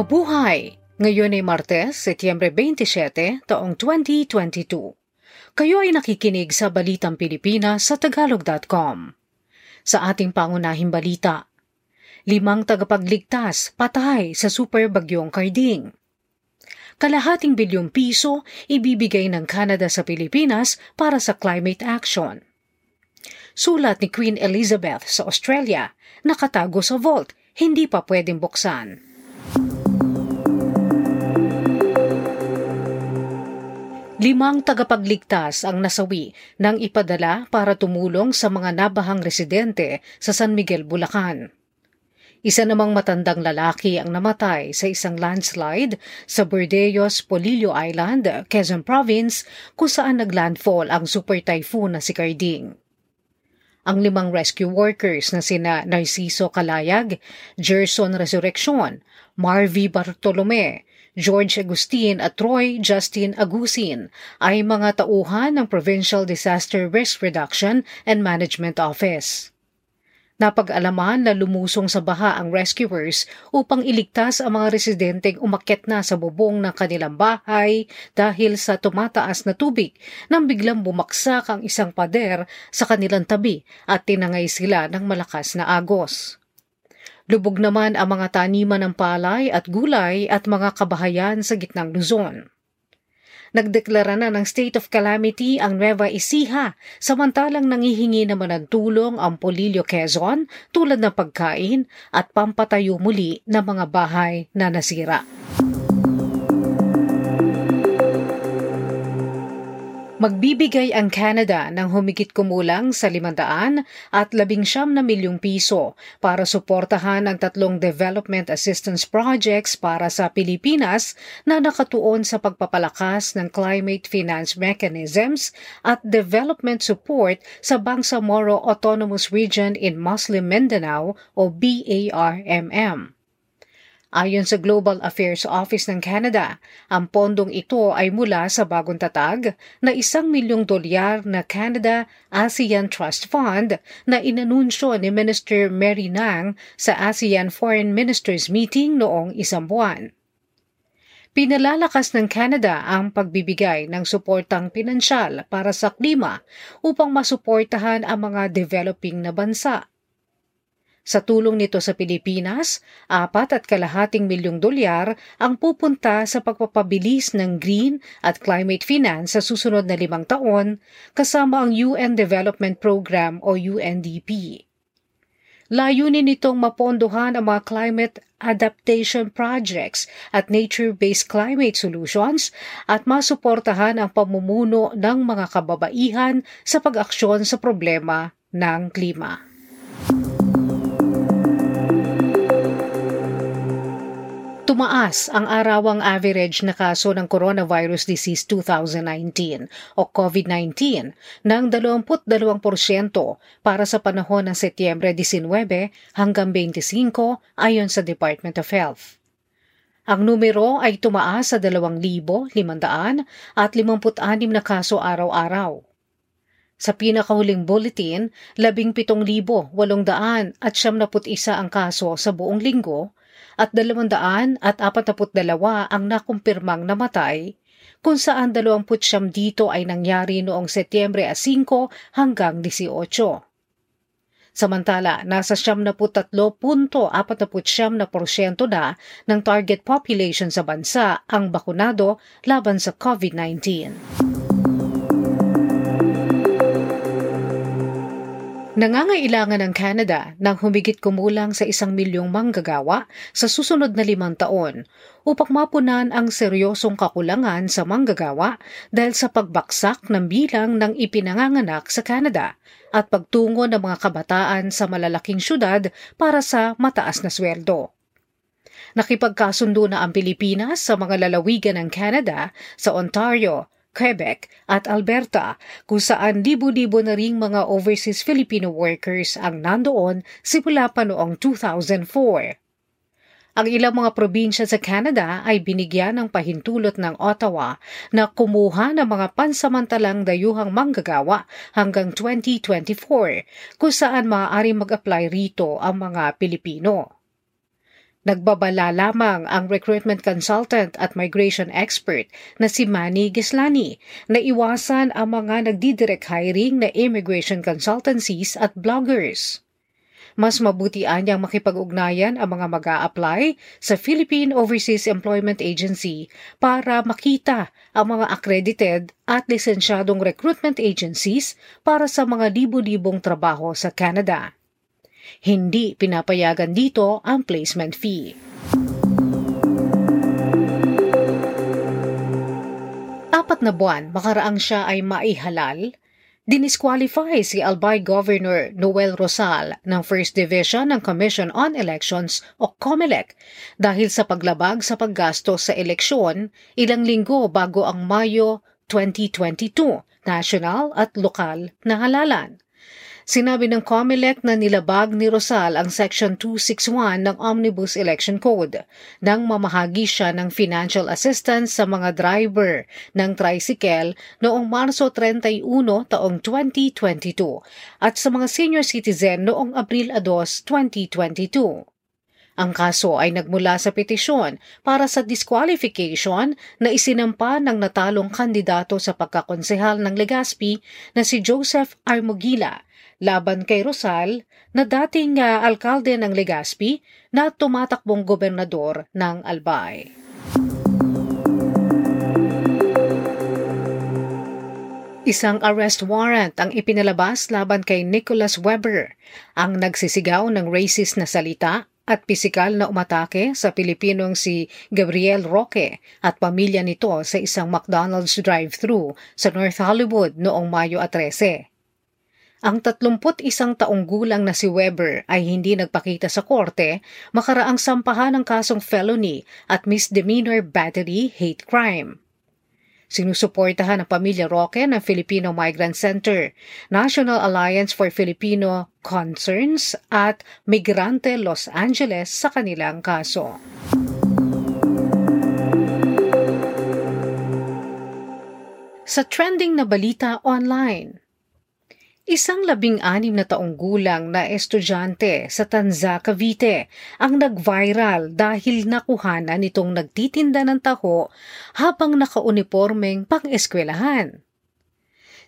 Mabuhay! Ngayon ay Martes, Setyembre 27, taong 2022. Kayo ay nakikinig sa Balitang Pilipinas sa Tagalog.com. Sa ating pangunahing balita, limang tagapagligtas patay sa super bagyong Carding. Kalahating bilyong piso ibibigay ng Canada sa Pilipinas para sa climate action. Sulat ni Queen Elizabeth sa Australia, nakatago sa vault, hindi pa pwedeng buksan. Limang tagapagligtas ang nasawi nang ipadala para tumulong sa mga nabahang residente sa San Miguel, Bulacan. Isa namang matandang lalaki ang namatay sa isang landslide sa Bordeos, Polillo Island, Quezon Province, kung saan naglandfall ang super typhoon na si Carding. Ang limang rescue workers na sina Narciso Kalayag, Gerson Resurrection, Marvy Bartolome, George Agustin at Troy Justin Agusin ay mga tauhan ng Provincial Disaster Risk Reduction and Management Office. Napag-alaman na lumusong sa baha ang rescuers upang iligtas ang mga residenteng umakyat na sa bubong ng kanilang bahay dahil sa tumataas na tubig nang biglang bumaksak ang isang pader sa kanilang tabi at tinangay sila ng malakas na agos. Lubog naman ang mga taniman ng palay at gulay at mga kabahayan sa gitnang Luzon. Nagdeklara na ng state of calamity ang Nueva Ecija, samantalang nangihingi naman ng tulong ang Polillo Quezon tulad ng pagkain at pampatayo muli ng mga bahay na nasira. Magbibigay ang Canada ng humigit kumulang sa 500 at 19 na milyong piso para suportahan ang tatlong development assistance projects para sa Pilipinas na nakatuon sa pagpapalakas ng climate finance mechanisms at development support sa Bangsamoro Autonomous Region in Muslim Mindanao o BARMM. Ayon sa Global Affairs Office ng Canada, ang pondong ito ay mula sa bagong tatag na isang milyong dolyar na Canada ASEAN Trust Fund na inanunsyo ni Minister Mary Nang sa ASEAN Foreign Ministers Meeting noong isang buwan. Pinalalakas ng Canada ang pagbibigay ng suportang pinansyal para sa klima upang masuportahan ang mga developing na bansa. Sa tulong nito sa Pilipinas, apat at kalahating milyong dolyar ang pupunta sa pagpapabilis ng green at climate finance sa susunod na limang taon kasama ang UN Development Program o UNDP. Layunin nitong mapondohan ang mga climate adaptation projects at nature-based climate solutions at masuportahan ang pamumuno ng mga kababaihan sa pag-aksyon sa problema ng klima. Tumaas ang arawang average na kaso ng coronavirus disease 2019 o COVID-19 ng 22% para sa panahon ng Setyembre 19 hanggang 25 ayon sa Department of Health. Ang numero ay tumaas sa 2,500 at 56 na kaso araw-araw. Sa pinakahuling bulletin, 17,800 at 71 ang kaso sa buong linggo at 200 at 42 ang nakumpirmang namatay, kung saan 20 dito ay nangyari noong Setyembre 5 hanggang 18. Samantala, nasa 73.49% na porsyento na ng target population sa bansa ang bakunado laban sa COVID-19. Nangangailangan ng Canada ng humigit kumulang sa isang milyong manggagawa sa susunod na limang taon upang mapunan ang seryosong kakulangan sa manggagawa dahil sa pagbaksak ng bilang ng ipinanganganak sa Canada at pagtungo ng mga kabataan sa malalaking syudad para sa mataas na sweldo. Nakipagkasundo na ang Pilipinas sa mga lalawigan ng Canada sa Ontario, Quebec at Alberta kung saan libo-libo na ring mga overseas Filipino workers ang nandoon simula pa noong 2004. Ang ilang mga probinsya sa Canada ay binigyan ng pahintulot ng Ottawa na kumuha ng mga pansamantalang dayuhang manggagawa hanggang 2024 kung saan maaari mag-apply rito ang mga Pilipino. Nagbabala lamang ang recruitment consultant at migration expert na si Manny Gislani na iwasan ang mga nagdidirect hiring na immigration consultancies at bloggers. Mas mabuti anyang makipag-ugnayan ang mga mag apply sa Philippine Overseas Employment Agency para makita ang mga accredited at lisensyadong recruitment agencies para sa mga libu-libong trabaho sa Canada. Hindi pinapayagan dito ang placement fee. Apat na buwan makaraang siya ay maihalal, dinisqualify si Albay Governor Noel Rosal ng First Division ng Commission on Elections o COMELEC dahil sa paglabag sa paggasto sa eleksyon ilang linggo bago ang Mayo 2022 national at lokal na halalan. Sinabi ng COMELEC na nilabag ni Rosal ang Section 261 ng Omnibus Election Code nang mamahagi siya ng financial assistance sa mga driver ng tricycle noong Marso 31 taong 2022 at sa mga senior citizen noong Abril 2, 2022. Ang kaso ay nagmula sa petisyon para sa disqualification na isinampa ng natalong kandidato sa pagkakonsehal ng Legazpi na si Joseph Armogila laban kay Rosal na dating uh, alkalde ng Legazpi na tumatakbong gobernador ng Albay. Isang arrest warrant ang ipinalabas laban kay Nicholas Weber, ang nagsisigaw ng racist na salita at pisikal na umatake sa Pilipinong si Gabriel Roque at pamilya nito sa isang McDonald's drive-thru sa North Hollywood noong Mayo 13. Ang 31 taong gulang na si Weber ay hindi nagpakita sa korte makaraang sampahan ng kasong felony at misdemeanor battery hate crime. Sinusuportahan ng pamilya Roque ng Filipino Migrant Center, National Alliance for Filipino Concerns at Migrante Los Angeles sa kanilang kaso. Sa trending na balita online, Isang labing-anim na taong gulang na estudyante sa Tanza, Cavite ang nag-viral dahil nakuhanan nitong nagtitinda ng taho habang nakaunipormeng pang-eskwelahan.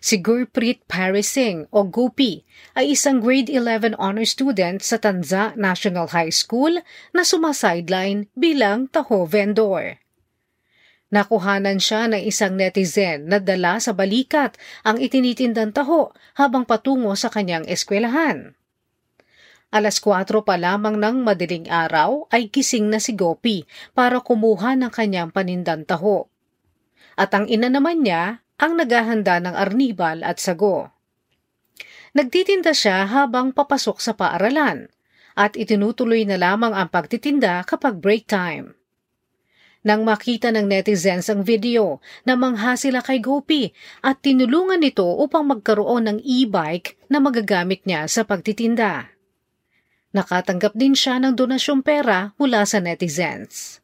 Si Gurpreet Parising o Gupi ay isang grade 11 honor student sa Tanza National High School na sumasideline bilang taho vendor. Nakuhanan siya ng isang netizen na dala sa balikat ang itinitindang taho habang patungo sa kanyang eskwelahan. Alas 4 pa lamang ng madaling araw ay gising na si Gopi para kumuha ng kanyang panindang taho. At ang ina naman niya ang naghahanda ng arnibal at sago. Nagtitinda siya habang papasok sa paaralan at itinutuloy na lamang ang pagtitinda kapag break time. Nang makita ng netizens ang video, namangha sila kay Gopi at tinulungan nito upang magkaroon ng e-bike na magagamit niya sa pagtitinda. Nakatanggap din siya ng donasyong pera mula sa netizens.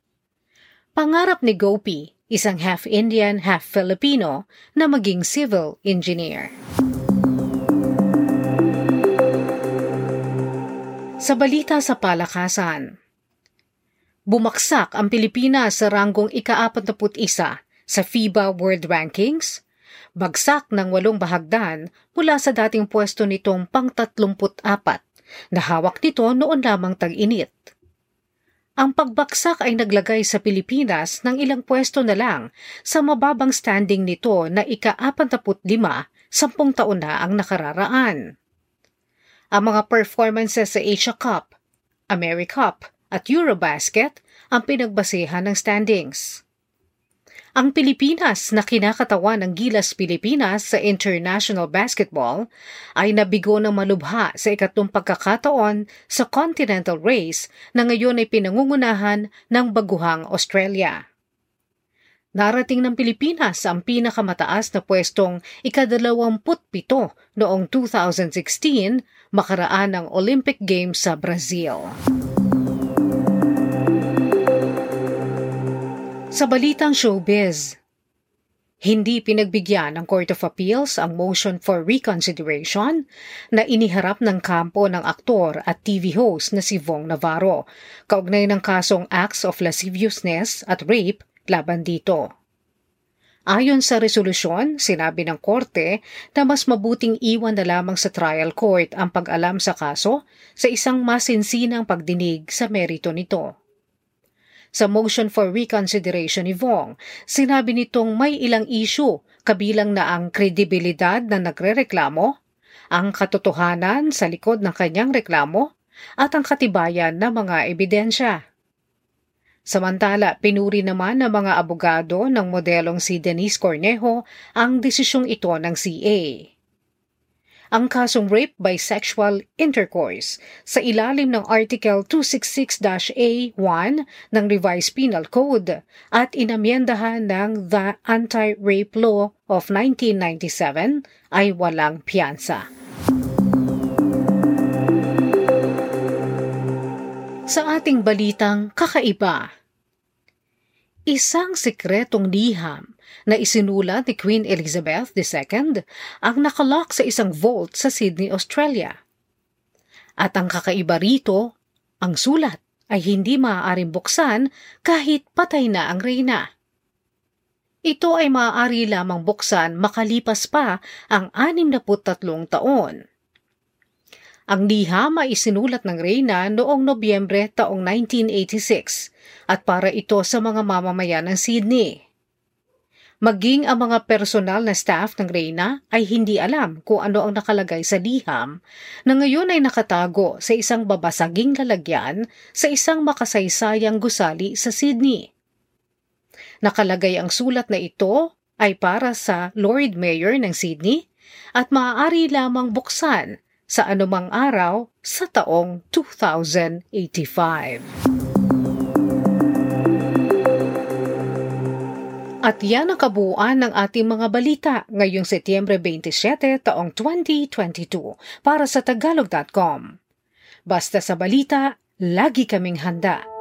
Pangarap ni Gopi, isang half Indian, half Filipino, na maging civil engineer. Sa balita sa palakasan, Bumaksak ang Pilipinas sa ranggong ika-41 sa FIBA World Rankings. Bagsak ng walong bahagdan mula sa dating pwesto nitong pang-34 na hawak nito noon lamang tag-init. Ang pagbaksak ay naglagay sa Pilipinas ng ilang pwesto na lang sa mababang standing nito na ika-45, sampung taon na ang nakararaan. Ang mga performances sa Asia Cup, America Cup, at Eurobasket ang pinagbasehan ng standings. Ang Pilipinas na kinakatawan ng Gilas Pilipinas sa international basketball ay nabigo ng malubha sa ikatlong pagkakataon sa continental race na ngayon ay pinangungunahan ng baguhang Australia. Narating ng Pilipinas ang pinakamataas na pwestong ikadalawamput pito noong 2016 makaraan ng Olympic Games sa Brazil. Sa balitang showbiz, Hindi pinagbigyan ng Court of Appeals ang motion for reconsideration na iniharap ng kampo ng aktor at TV host na si Vong Navarro, kaugnay ng kasong acts of lasciviousness at rape laban dito. Ayon sa resolusyon, sinabi ng korte na mas mabuting iwan na lamang sa trial court ang pag-alam sa kaso sa isang masinsinang pagdinig sa merito nito. Sa motion for reconsideration ni Vong, sinabi nitong may ilang issue kabilang na ang kredibilidad na nagrereklamo, ang katotohanan sa likod ng kanyang reklamo, at ang katibayan ng mga ebidensya. Samantala, pinuri naman ng mga abogado ng modelong si Denise Cornejo ang desisyong ito ng CA ang kasong rape by sexual intercourse sa ilalim ng Article 266-A1 ng Revised Penal Code at inamyendahan ng The Anti-Rape Law of 1997 ay walang piyansa. Sa ating balitang kakaiba, isang sekretong liham na isinulat ni Queen Elizabeth II ang nakalock sa isang vault sa Sydney, Australia. At ang kakaiba rito, ang sulat ay hindi maaaring buksan kahit patay na ang reyna. Ito ay maaari lamang buksan makalipas pa ang 63 taon. Ang liham ay isinulat ng reyna noong Nobyembre taong 1986 at para ito sa mga mamamayan ng Sydney. Maging ang mga personal na staff ng Reyna ay hindi alam kung ano ang nakalagay sa liham na ngayon ay nakatago sa isang babasaging lalagyan sa isang makasaysayang gusali sa Sydney. Nakalagay ang sulat na ito ay para sa Lord Mayor ng Sydney at maaari lamang buksan sa anumang araw sa taong 2085. At yan ang kabuuan ng ating mga balita ngayong Setyembre 27 taong 2022 para sa tagalog.com. Basta sa balita, lagi kaming handa.